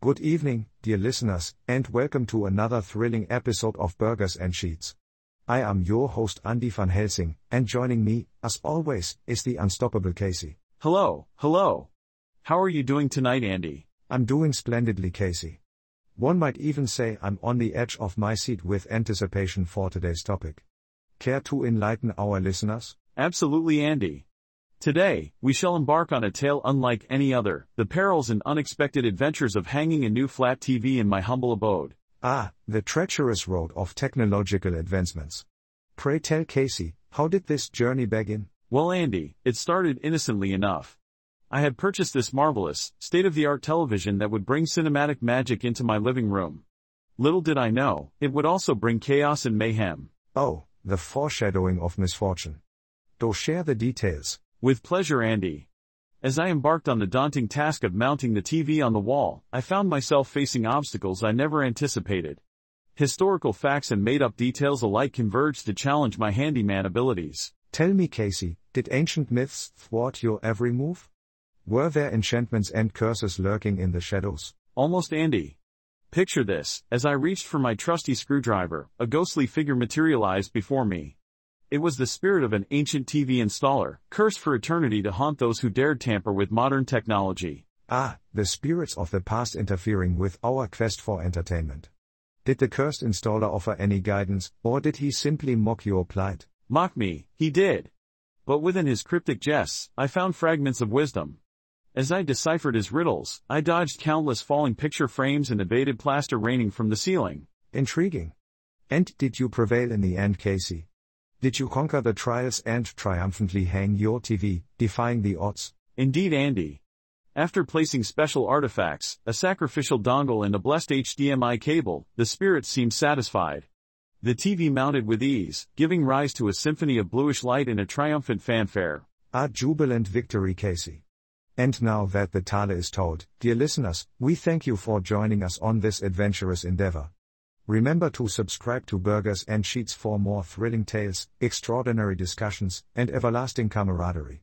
Good evening, dear listeners, and welcome to another thrilling episode of Burgers and Sheets. I am your host Andy van Helsing, and joining me, as always, is the unstoppable Casey. Hello, hello. How are you doing tonight, Andy? I'm doing splendidly, Casey. One might even say I'm on the edge of my seat with anticipation for today's topic. Care to enlighten our listeners? Absolutely, Andy. Today, we shall embark on a tale unlike any other, the perils and unexpected adventures of hanging a new flat TV in my humble abode. Ah, the treacherous road of technological advancements. Pray tell Casey, how did this journey begin? Well, Andy, it started innocently enough. I had purchased this marvelous, state-of-the-art television that would bring cinematic magic into my living room. Little did I know, it would also bring chaos and mayhem. Oh, the foreshadowing of misfortune. Do share the details. With pleasure, Andy. As I embarked on the daunting task of mounting the TV on the wall, I found myself facing obstacles I never anticipated. Historical facts and made up details alike converged to challenge my handyman abilities. Tell me, Casey, did ancient myths thwart your every move? Were there enchantments and curses lurking in the shadows? Almost Andy. Picture this, as I reached for my trusty screwdriver, a ghostly figure materialized before me. It was the spirit of an ancient TV installer, cursed for eternity to haunt those who dared tamper with modern technology. Ah, the spirits of the past interfering with our quest for entertainment. Did the cursed installer offer any guidance, or did he simply mock your plight? Mock me, he did. But within his cryptic jests, I found fragments of wisdom. As I deciphered his riddles, I dodged countless falling picture frames and evaded plaster raining from the ceiling. Intriguing. And did you prevail in the end, Casey? Did you conquer the trials and triumphantly hang your TV, defying the odds? Indeed, Andy. After placing special artifacts, a sacrificial dongle and a blessed HDMI cable, the spirits seemed satisfied. The TV mounted with ease, giving rise to a symphony of bluish light and a triumphant fanfare. A jubilant victory, Casey. And now that the tale is told, dear listeners, we thank you for joining us on this adventurous endeavor. Remember to subscribe to Burgers and Sheets for more thrilling tales, extraordinary discussions, and everlasting camaraderie.